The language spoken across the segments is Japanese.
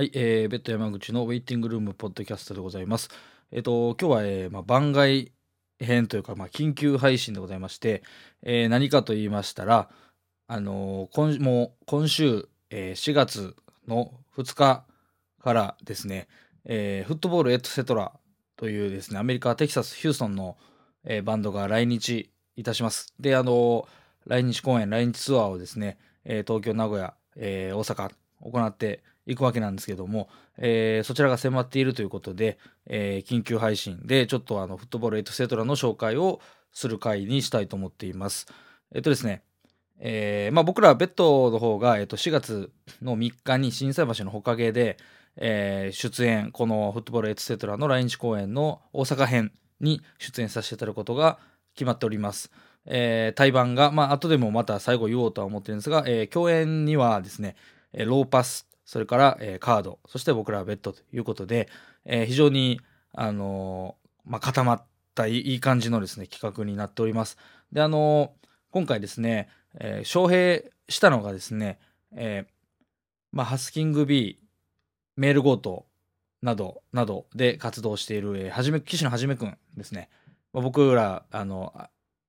はい、えー、ベッド山口のウェイティングルームポッドキャストでございます。えっ、と、今日は、えーまあ、番外編というか、まあ、緊急配信でございまして、えー何かと言いましたら、あのー今もう今週、えー4月の2日からですね、えーフットボールエトセトラというですね、アメリカ・テキサス・ヒューストンの、えーバンドが来日いたします。で、あのー来日公演、来日ツアーをですね、えー東京、名古屋、えー大阪、行っていくわけなんですけども、えーそちらが迫っているということで、えー緊急配信でちょっとあのフットボールエトセトラの紹介をする回にしたいと思っています。えっとですね、えーまあ、僕らベッドの方が、えっと、4月の3日に心斎橋のほかげで、えー出演このフットボールエトセトラの来日公演の大阪編に出演させていただくことが決まっております。えー対バンが、まあ後でもまた最後言おうとは思ってるんですが、えー共演にはですね、ローパス、それから、えーカード、そして僕らはベッドということで、えー非常に、あのーまあ、固まったいい感じのですね、企画になっております。で、あの今回ですね、えー招聘したのがですね、えまあ、ハスキング B、メール強盗など、などで活動している、えーはじめ、岸野はじめくんですね。まあ、僕ら、あの、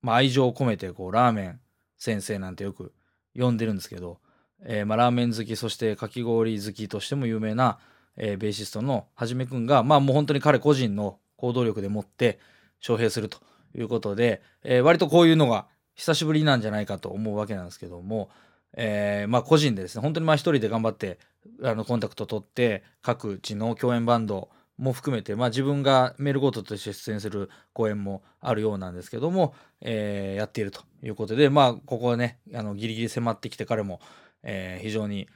まあ、愛情を込めて、こう、ラーメン先生なんてよく呼んでるんですけど、えーまあ、ラーメン好き、そしてかき氷好きとしても有名な、えーベーシストのはじめくんが、まあもう本当に彼個人の行動力でもって招聘するということで、えー割とこういうのが久しぶりなんじゃないかと思うわけなんですけども、えーまあ個人でですね、本当にまあ一人で頑張って、あの、コンタクト取って、各地の共演バンドも含めて、まあ自分がメルゴートとして出演する公演もあるようなんですけども、えーやっているということで、まあここはね、あの、ギリギリ迫ってきて彼も、えー非常に、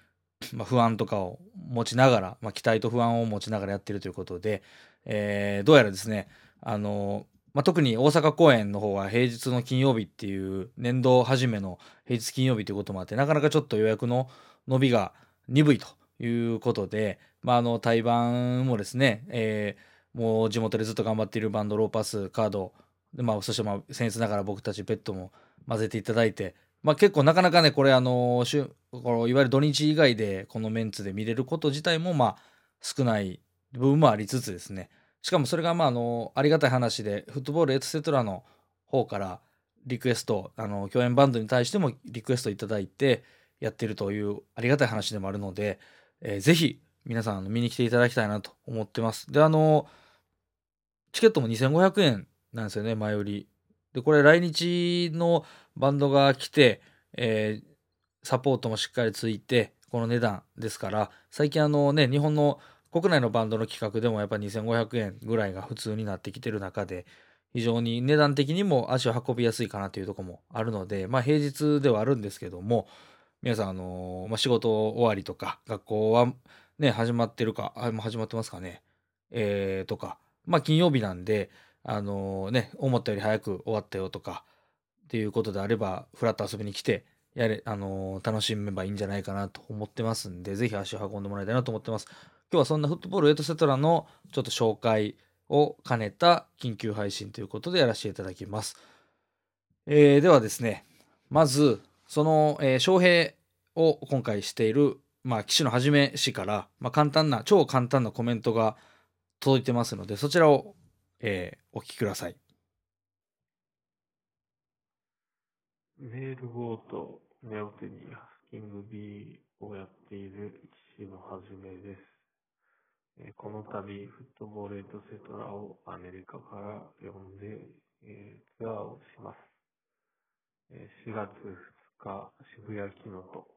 まあ、不安とかを持ちながら、まあ、期待と不安を持ちながらやってるということで、えーどうやらですね、あのまあ、特に大阪公演の方は平日の金曜日っていう年度初めの平日金曜日ということもあってなかなかちょっと予約の伸びが鈍いということで、まあ、あの対バンもですね、えーもう地元でずっと頑張っているバンドローパスカードで、まあ、そしてまあ僭越ながら僕たちペットも混ぜていただいて、まあ、結構なかなかねこれあの週このいわゆる土日以外でこのメンツで見れること自体もまあ少ない部分もありつつですね。しかもそれがまああのありがたい話でフットボールエトセトラの方からリクエストあの共演バンドに対してもリクエストいただいてやってるというありがたい話でもあるので、えーぜひ皆さん見に来ていただきたいなと思ってます。であのチケットも2500円なんですよね前売り。でこれ来日のバンドが来て、えーサポートもしっかりついてこの値段ですから最近あのね日本の国内のバンドの企画でもやっぱ2500円ぐらいが普通になってきてる中で非常に値段的にも足を運びやすいかなというとこもあるのでまあ平日ではあるんですけども皆さんあのまあ、仕事終わりとか学校はね始まってるかあもう始まってますかねえーとかまあ金曜日なんであのね思ったより早く終わったよとかっていうことであればフラッと遊びに来てやれ、あのー楽しめばいいんじゃないかなと思ってますんで、ぜひ足を運んでもらいたいなと思ってます。今日はそんなフットボールエイトセトラのちょっと紹介を兼ねた緊急配信ということでやらせていただきます。えーではですね、まず、その、えー、招聘を今回している、まあ、岸野はじめ氏から、まあ、簡単な、超簡単なコメントが届いてますので、そちらを、えーお聞きください。メールゴート、メオテにハスキング B をやっている岸野はじめです。この度、フットボールエトセトラをアメリカから呼んで、ツアーをします。えー4月2日、渋谷キノト。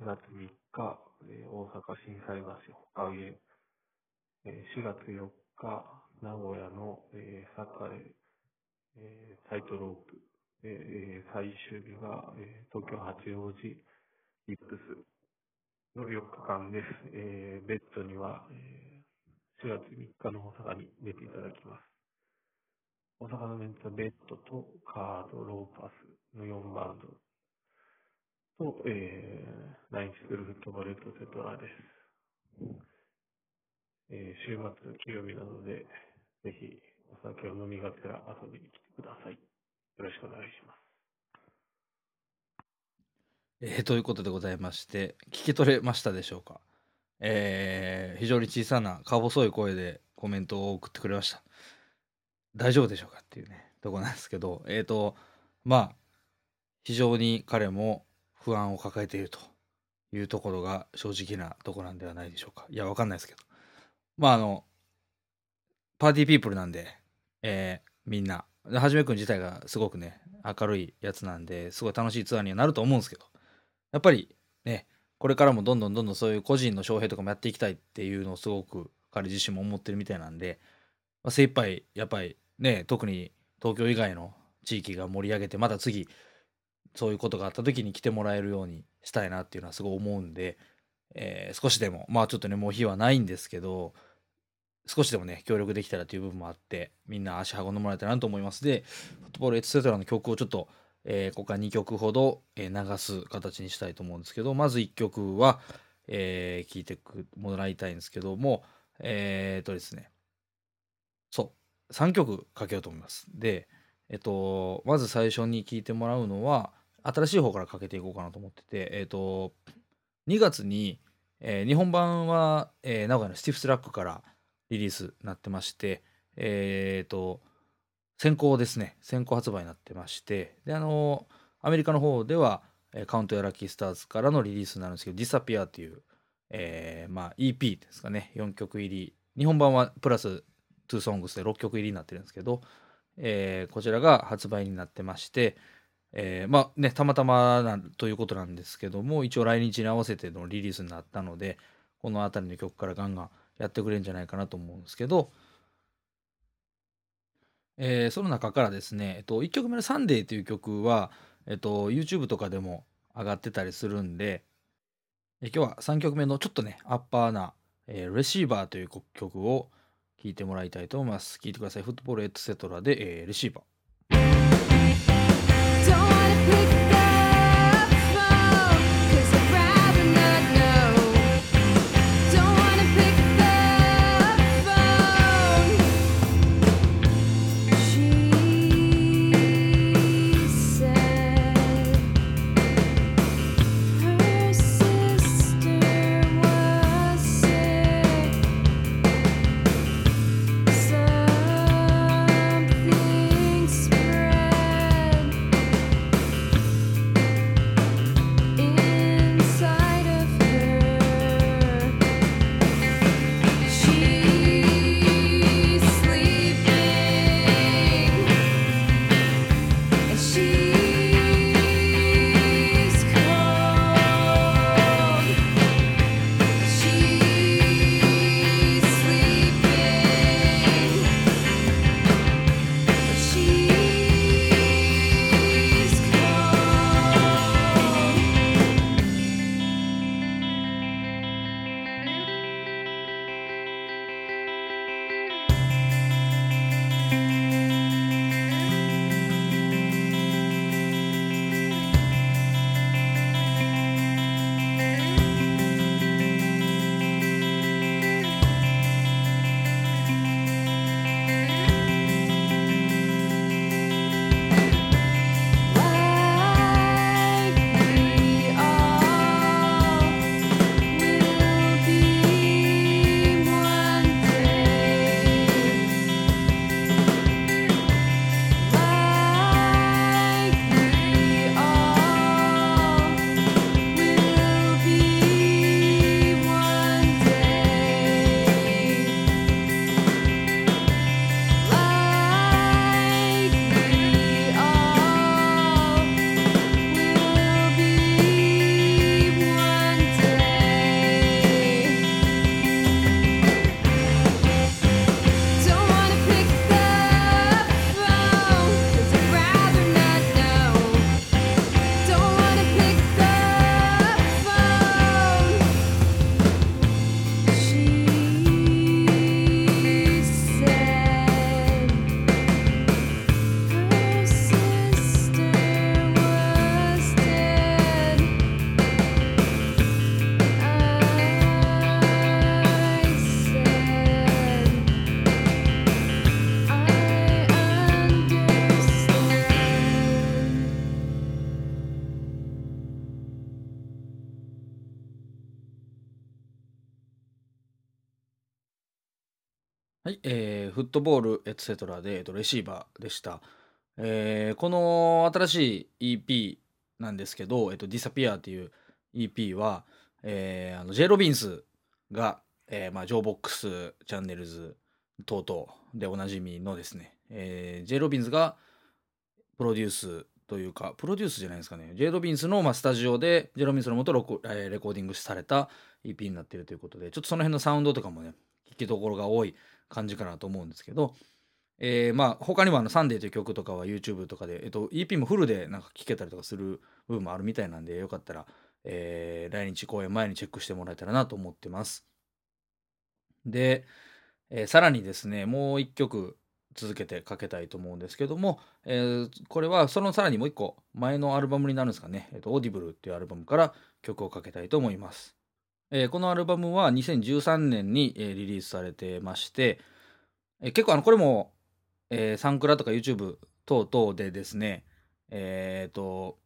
4月3日、大阪心斎橋ほかげ。え4月4日、名古屋の、えー、栄、えーサイトロープ。えー最終日が、えー東京八王子リップスの4日間です。えーベッドには、えー4月3日の大阪に出ていただきます。大阪のメンツはベッドとカード、ローパスの4バンドと、えー、来日するフットボールエトセトラです。えー週末金曜日なので、ぜひお酒を飲みがてら遊びに来てください。よろしくお願いします。えーということでございまして、聞き取れましたでしょうか？えー非常に小さなか細い声でコメントを送ってくれました。大丈夫でしょうかっていうね、とこなんですけど、えっ、と、まあ、非常に彼も不安を抱えているというところが正直なとこなんではないでしょうか。いや、わかんないですけど。まあ、あの、パーティーピープルなんで、えーみんな、はじめくん自体がすごくね、明るいやつなんで、すごい楽しいツアーにはなると思うんですけど、やっぱりね、これからもどんどんどんどんそういう個人の招聘とかもやっていきたいっていうのをすごく彼自身も思ってるみたいなんで、まあ、精一杯やっぱりね特に東京以外の地域が盛り上げてまた次そういうことがあった時に来てもらえるようにしたいなっていうのはすごい思うんで、えー少しでもまあちょっとねもう日はないんですけど少しでもね協力できたらという部分もあってみんな足運んでもらえたらなと思います。でフットボールエツセトラの曲をちょっと、えーここから2曲ほど、えー流す形にしたいと思うんですけどまず1曲は、えー聞いてくもらいたいんですけどもえー、っとですね。そう。3曲かけようと思います。でえっとまず最初に聴いてもらうのは新しい方からかけていこうかなと思っててえっと2月に、えー日本盤は、えー名古屋の Stiff Slack からリリースになってましてえっと先行ですね。先行発売になってましてであのアメリカの方では、 Count Your Lucky Stars からのリリースになるんですけど「Disappear」っていう、えーまあ、EP ですかね。4曲入り。日本盤はプラス2 songs で6曲入りになってるんですけど、えーこちらが発売になってまして、えーまあねたまたまなということなんですけども一応来日に合わせてのリリースになったのでこの辺りの曲からガンガンやってくれるんじゃないかなと思うんですけど、えーその中からですね、えっと、1曲目の「サンデー」という曲は、えっと、YouTube とかでも上がってたりするんで、え今日は3曲目のちょっとねアッパーな「えーレシーバー」という曲を聴いてもらいたいと思います。聴いてください。フットボールエットセトラで、えーレシーバー。はい、えーフットボール、エトセトラで、えっと、レシーバーでした。えーこの新しい EP なんですけど、えっと、Disappear っていう EP は、えーあの J. ロビンスが、えーまあ、ジョーボックス、チャンネルズ等々でおなじみのですね、えー J. ロビンスがプロデュースというか、プロデュースじゃないですかね、J. ロビンスの、まあ、スタジオで、J. ロビンスのもとロコ、えレコーディングされた EP になっているということで、ちょっとその辺のサウンドとかもね、聞きどころが多い感じかなと思うんですけど、えーまあ他にもあの「Sunday」という曲とかは YouTube とかで、えっと、EP もフルでなんか聴けたりとかする部分もあるみたいなんでよかったら、えー来日公演前にチェックしてもらえたらなと思ってます。で、えーさらにですねもう一曲続けてかけたいと思うんですけども、えーこれはそのさらにもう一個前のアルバムになるんですかね「えっと、オーディブル」っていうアルバムから曲をかけたいと思います。えーこのアルバムは2013年に、えーリリースされてまして、えー結構あのこれも、えーサンクラとか YouTube 等々でですねえっ、と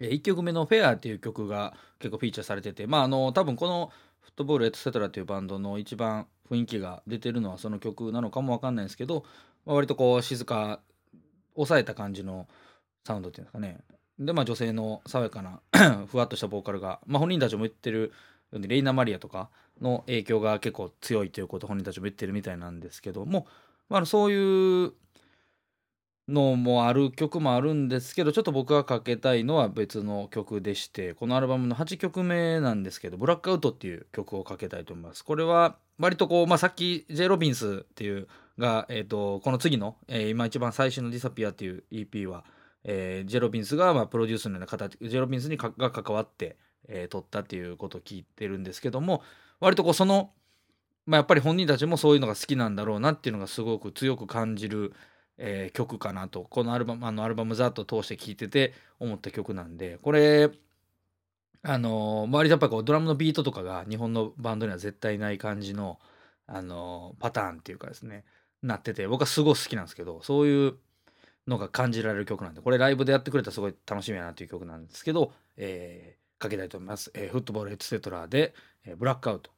1曲目の「フェアっていう曲が結構フィーチャーされててまああの多分このフットボールエトセトラっていうバンドの一番雰囲気が出てるのはその曲なのかもわかんないんですけど、まあ割とこう静か抑えた感じのサウンドっていうんですかね。でまあ女性の爽やかな ふわっとしたボーカルが、まあ、本人たちも言ってるレイナ・マリアとかの影響が結構強いということ本人たちも言ってるみたいなんですけども、まあ、そういうのもある曲もあるんですけどちょっと僕がかけたいのは別の曲でしてこのアルバムの8曲目なんですけど「ブラックアウト」っていう曲をかけたいと思います。これは割とこう、まあ、さっき J. ロビンスっていうが、えー、とこの次の、えー今一番最新の「ディサピアっていう EP は、えージェロビンスが、まあ、プロデュースのような形ジェロビンスにかが関わって、えー撮ったっていうことを聞いてるんですけども割とこうその、まあ、やっぱり本人たちもそういうのが好きなんだろうなっていうのがすごく強く感じる、えー曲かなとこのアルバムあのアルバムざっと通して聴いてて思った曲なんでこれあのー割とやっぱこうドラムのビートとかが日本のバンドには絶対ない感じの、あのーパターンっていうかですねなってて僕はすごい好きなんですけどそういうのが感じられる曲なんでこれライブでやってくれたらすごい楽しみやなという曲なんですけど、えーかけたいと思います、えーフットボールエトセトラーで、えーブラックアウト。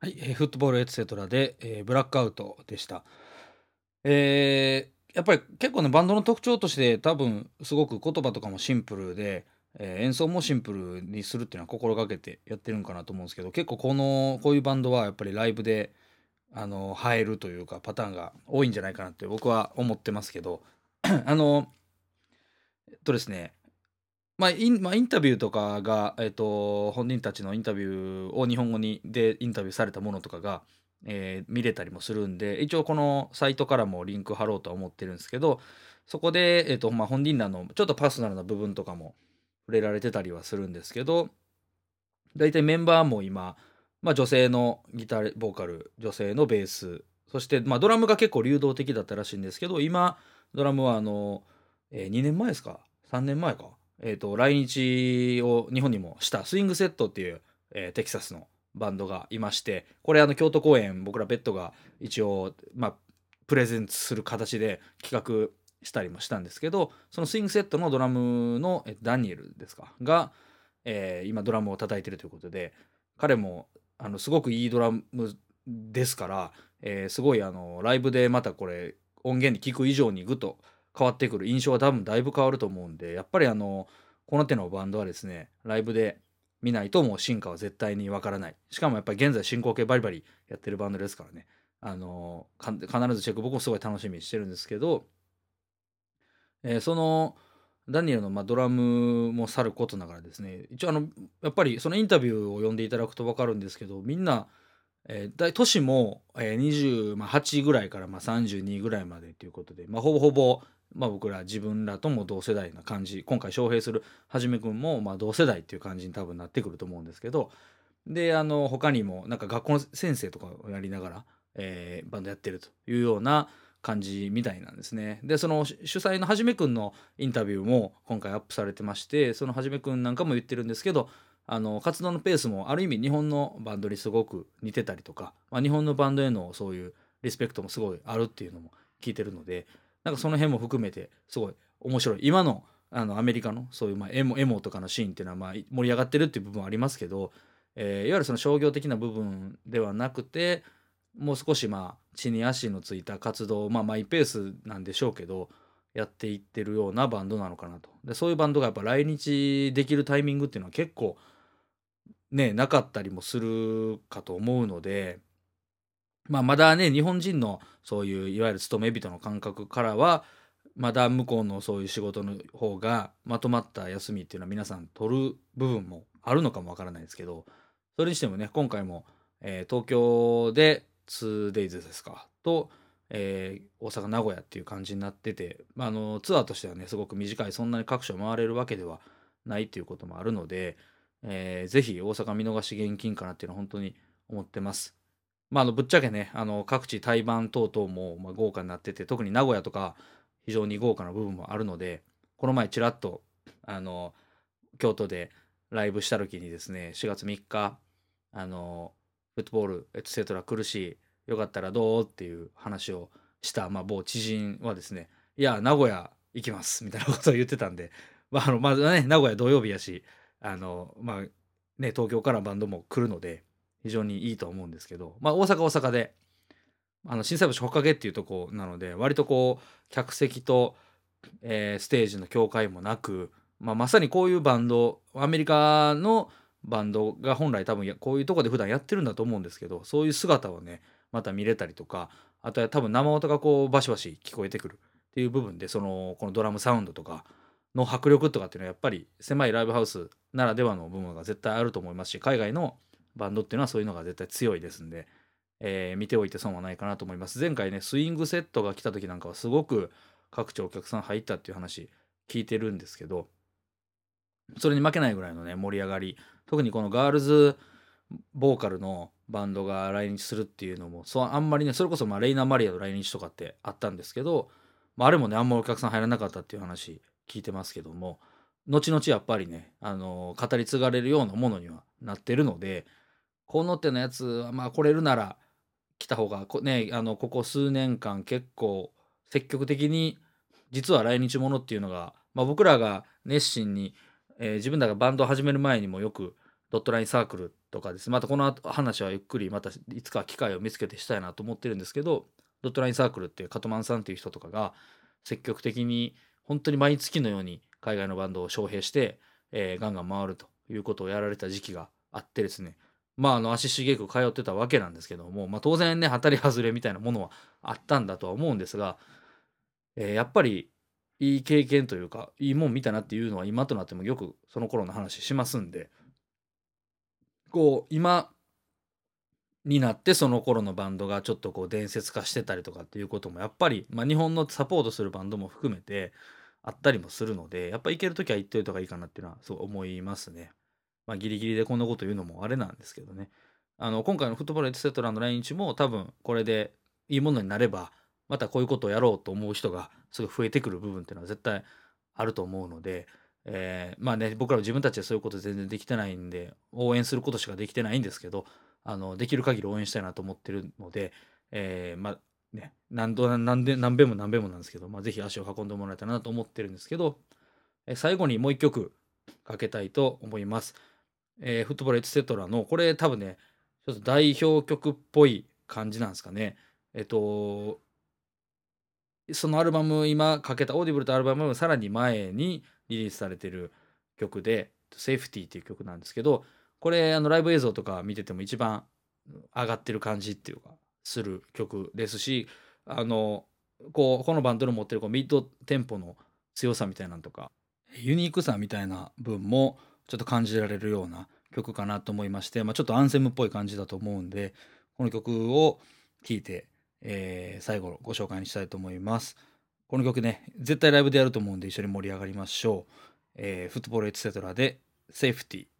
はい、えーフットボールエトセトラで、えーブラックアウトでした。えーやっぱり結構ねバンドの特徴として多分すごく言葉とかもシンプルで、えー演奏もシンプルにするっていうのは心がけてやってるんかなと思うんですけど結構このこういうバンドはやっぱりライブであの映えるというかパターンが多いんじゃないかなって僕は思ってますけど あのえっとですねまあインまあ、インタビューとかが、えっと本人たちのインタビューを日本語にでインタビューされたものとかが、えー見れたりもするんで一応このサイトからもリンク貼ろうとは思ってるんですけどそこで、えっとまあ、本人らのちょっとパーソナルな部分とかも触れられてたりはするんですけど大体メンバーも今、まあ、女性のギターボーカル女性のベースそして、まあ、ドラムが結構流動的だったらしいんですけど今ドラムはあの、え2年前ですか？3年前か、えー、と来日を日本にもしたスイングセットっていう、えーテキサスのバンドがいましてこれあの京都公演僕らベッドが一応、まあ、プレゼンツする形で企画したりもしたんですけどそのスイングセットのドラムのえダニエルですか？が、えー今ドラムを叩いてるということで彼もあのすごくいいドラムですから、えーすごいあのライブでまたこれ音源に聞く以上にぐっと変わってくる。印象が多分だいぶ変わると思うんでやっぱりあのこの手のバンドはですねライブで見ないともう進化は絶対にわからない。しかもやっぱり現在進行形バリバリやってるバンドですからね。あの必ずチェック僕もすごい楽しみにしてるんですけど、えーそのダニエルのまあドラムもさることながらですね一応あのやっぱりそのインタビューを読んでいただくと分かるんですけどみんな、えー、大年も、えー、28ぐらいからまあ32ぐらいまでということで、まあ、ほぼほぼ、まあ、僕ら自分らとも同世代な感じ今回招聘するはじめくんもまあ同世代っていう感じに多分なってくると思うんですけどであの他にもなんか学校の先生とかをやりながら、えーバンドやってるというような感じみたいなんですね。でその主主催のはじめくんのインタビューも今回アップされてましてそのはじめくんなんかも言ってるんですけどあの活動のペースもある意味日本のバンドにすごく似てたりとか、まあ、日本のバンドへのそういうリスペクトもすごいあるっていうのも聞いてるのでなんかその辺も含めてすごい面白い。今のあのアメリカのそういうまあエモエモとかのシーンっていうのはまあ盛り上がってるっていう部分はありますけど、えーいわゆるその商業的な部分ではなくてもう少しまあ地に足のついた活動まあマイペースなんでしょうけどやっていってるようなバンドなのかなと。でそういうバンドがやっぱ来日できるタイミングっていうのは結構ねなかったりもするかと思うのでまあまだね日本人のそういういわゆる勤め人の感覚からはまだ向こうのそういう仕事の方がまとまった休みっていうのは皆さん取る部分もあるのかもわからないですけどそれにしてもね今回も、えー東京で 2days ですか？と、えー大阪名古屋っていう感じになってて、まあ、あのツアーとしてはねすごく短いそんなに各所回れるわけではないっていうこともあるので、えーぜひ大阪見逃し現金かなっていうのは本当に思ってます。まあ、あのぶっちゃけねあの各地対バン等々もまあ豪華になってて特に名古屋とか非常に豪華な部分もあるのでこの前ちらっとあの京都でライブした時にですね4月3日あのフットボールエトセトラ苦しいよかったらどうっていう話をした、まあ、某知人はですねいや名古屋行きますみたいなことを言ってたんで、まあ、あのまずね名古屋土曜日やしあのまあね東京からバンドも来るので非常にいいと思うんですけど、まあ、大阪大阪であの心斎橋ほかげっていうとこなので割とこう客席と、えーステージの境界もなく、まあ、まさにこういうバンドアメリカのバンドが本来多分こういうとこで普段やってるんだと思うんですけどそういう姿をねまた見れたりとかあとは多分生音がこうバシバシ聞こえてくるっていう部分でそのこのドラムサウンドとかの迫力とかっていうのはやっぱり狭いライブハウスならではの部分が絶対あると思いますし海外のバンドっていうのはそういうのが絶対強いですんで、えー見ておいて損はないかなと思います。前回ねスイングセットが来た時なんかはすごく各地お客さん入ったっていう話聞いてるんですけどそれに負けないぐらいのね盛り上がり特にこのガールズボーカルのバンドが来日するっていうのもそうあんまりねそれこそまあレイナ・マリアの来日とかってあったんですけど、まあ、あれもねあんまりお客さん入らなかったっていう話聞いてますけども後々やっぱりね、あの語り継がれるようなものにはなってるのでこの手のやつはまあ来れるなら来た方がこ,、ね、あのここ数年間結構積極的に実は来日ものっていうのが、まあ、僕らが熱心に、えー自分らがバンドを始める前にもよくドットラインサークルとかです。またこの話はゆっくりまたいつか機会を見つけてしたいなと思ってるんですけどドットラインサークルっていうカトマンさんっていう人とかが積極的に本当に毎月のように海外のバンドを招聘して、えーガンガン回るということをやられた時期があってですね。まああの足しげく通ってたわけなんですけども、まあ、当然ね当たり外れみたいなものはあったんだとは思うんですが、えーやっぱりいい経験というかいいもん見たなっていうのは今となってもよくその頃の話しますんでこう今になってその頃のバンドがちょっとこう伝説化してたりとかっていうこともやっぱり、まあ、日本のサポートするバンドも含めてあったりもするのでやっぱ行ける時は行っといた方がいいかなっていうのはそう思いますね。まあ、ギリギリでこんなこと言うのもあれなんですけどね。あの今回のフットボールエトセトラの来日も多分これでいいものになればまたこういうことをやろうと思う人がすごい増えてくる部分っていうのは絶対あると思うので、えーまあね僕らも自分たちでそういうこと全然できてないんで応援することしかできてないんですけどあのできる限り応援したいなと思ってるので、えーまあね何度何で何べも何べもなんですけど、まあ、ぜひ足を運んでもらえたらなと思ってるんですけど、え最後にもう一曲かけたいと思います。えーフットボールエトセトラのこれ多分ねちょっと代表曲っぽい感じなんですかね。えっとそのアルバム今かけた Audible とアルバムのさらに前にリリースされてる曲で「Safety っていう曲なんですけどこれあのライブ映像とか見てても一番上がってる感じっていうかする曲ですしあのこうこのバンドの持ってるこうミッドテンポの強さみたいなのとかユニークさみたいな部分もちょっと感じられるような曲かなと思いまして、まあ、ちょっとアンセムっぽい感じだと思うんでこの曲を聴いて、えー最後のご紹介にしたいと思います。この曲ね絶対ライブでやると思うんで一緒に盛り上がりましょう。えーフットボールエチセトラで「セーフティー」「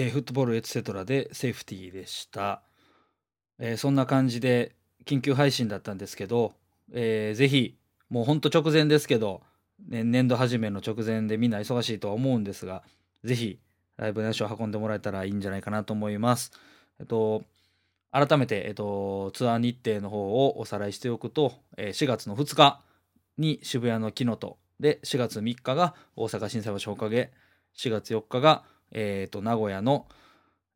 えーフットボールエツセトラでセーフティーでした。えーそんな感じで緊急配信だったんですけど、えーぜひ、もうほんと直前ですけど、ね、年度始めの直前でみんな忙しいとは思うんですが、ぜひライブに足を運んでもらえたらいいんじゃないかなと思います。えっと、改めて、えっと、ツアー日程の方をおさらいしておくと、えー4月の2日に渋谷の木のとで4月3日が大阪心斎橋ほかげ4月4日が、えー、と名古屋の、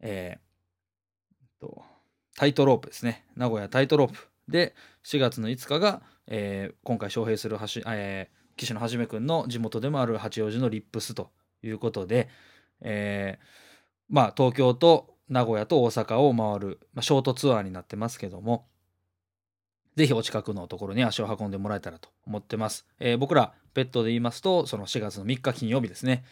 えーとタイトロープですね名古屋タイトロープで4月の5日が、えー今回招聘するはし、えー騎手のはじめくんの地元でもある八王子のリップスということで、えーまあ東京と名古屋と大阪を回る、まあ、ショートツアーになってますけどもぜひお近くのところに足を運んでもらえたらと思ってます。えー僕らペットで言いますとその4月の3日金曜日ですね、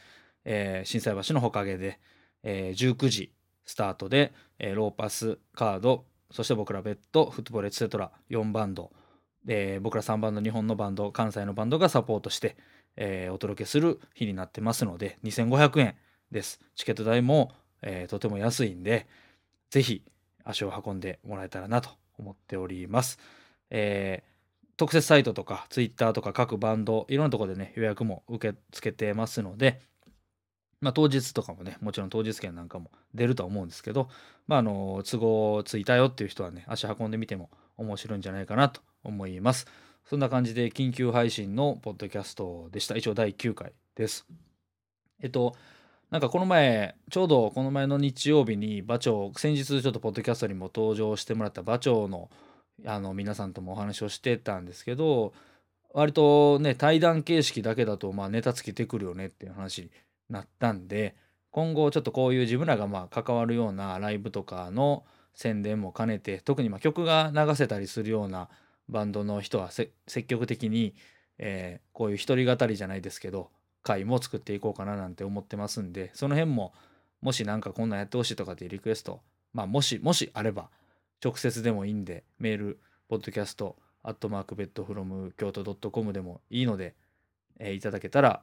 えー心斎橋のほかげで、えー19時スタートで、えーローパスカードそして僕らベッドフットボールエツセトラ4バンドで僕ら3バンド日本のバンド関西のバンドがサポートして、えーお届けする日になってますので2500円ですチケット代も、えーとても安いんでぜひ足を運んでもらえたらなと思っております。えー特設サイトとかツイッターとか各バンドいろんなところでね予約も受け付けてますので、まあ、当日とかもねもちろん当日券なんかも出るとは思うんですけど、まあ、あの都合ついたよっていう人はね足運んでみても面白いんじゃないかなと思います。そんな感じで緊急配信のポッドキャストでした。一応第9回です。えっとなんかこの前ちょうどこの前の日曜日に馬長先日ちょっとポッドキャストにも登場してもらった馬長のあの皆さんともお話をしてたんですけど割とね対談形式だけだとまあネタつけてくるよねっていう話なったんで今後ちょっとこういう自分らがまあ関わるようなライブとかの宣伝も兼ねて特にま曲が流せたりするようなバンドの人は積極的に、えーこういう一人語りじゃないですけど回も作っていこうかななんて思ってますんでその辺ももしなんかこんなんやってほしいとかっていうリクエストまあもしもしあれば直接でもいいんでメールポッドキャストアットマークベッドフロム京都 .com でもいいので、えーいただけたら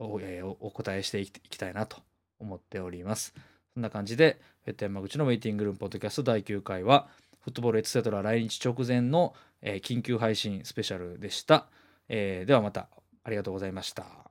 お,、えーお答えしていきたいなと思っております。そんな感じで、フェット山口のウェイティングルームポッドキャスト第9回は、フットボールエツセトラ来日直前の、えー緊急配信スペシャルでした。えーではまたありがとうございました。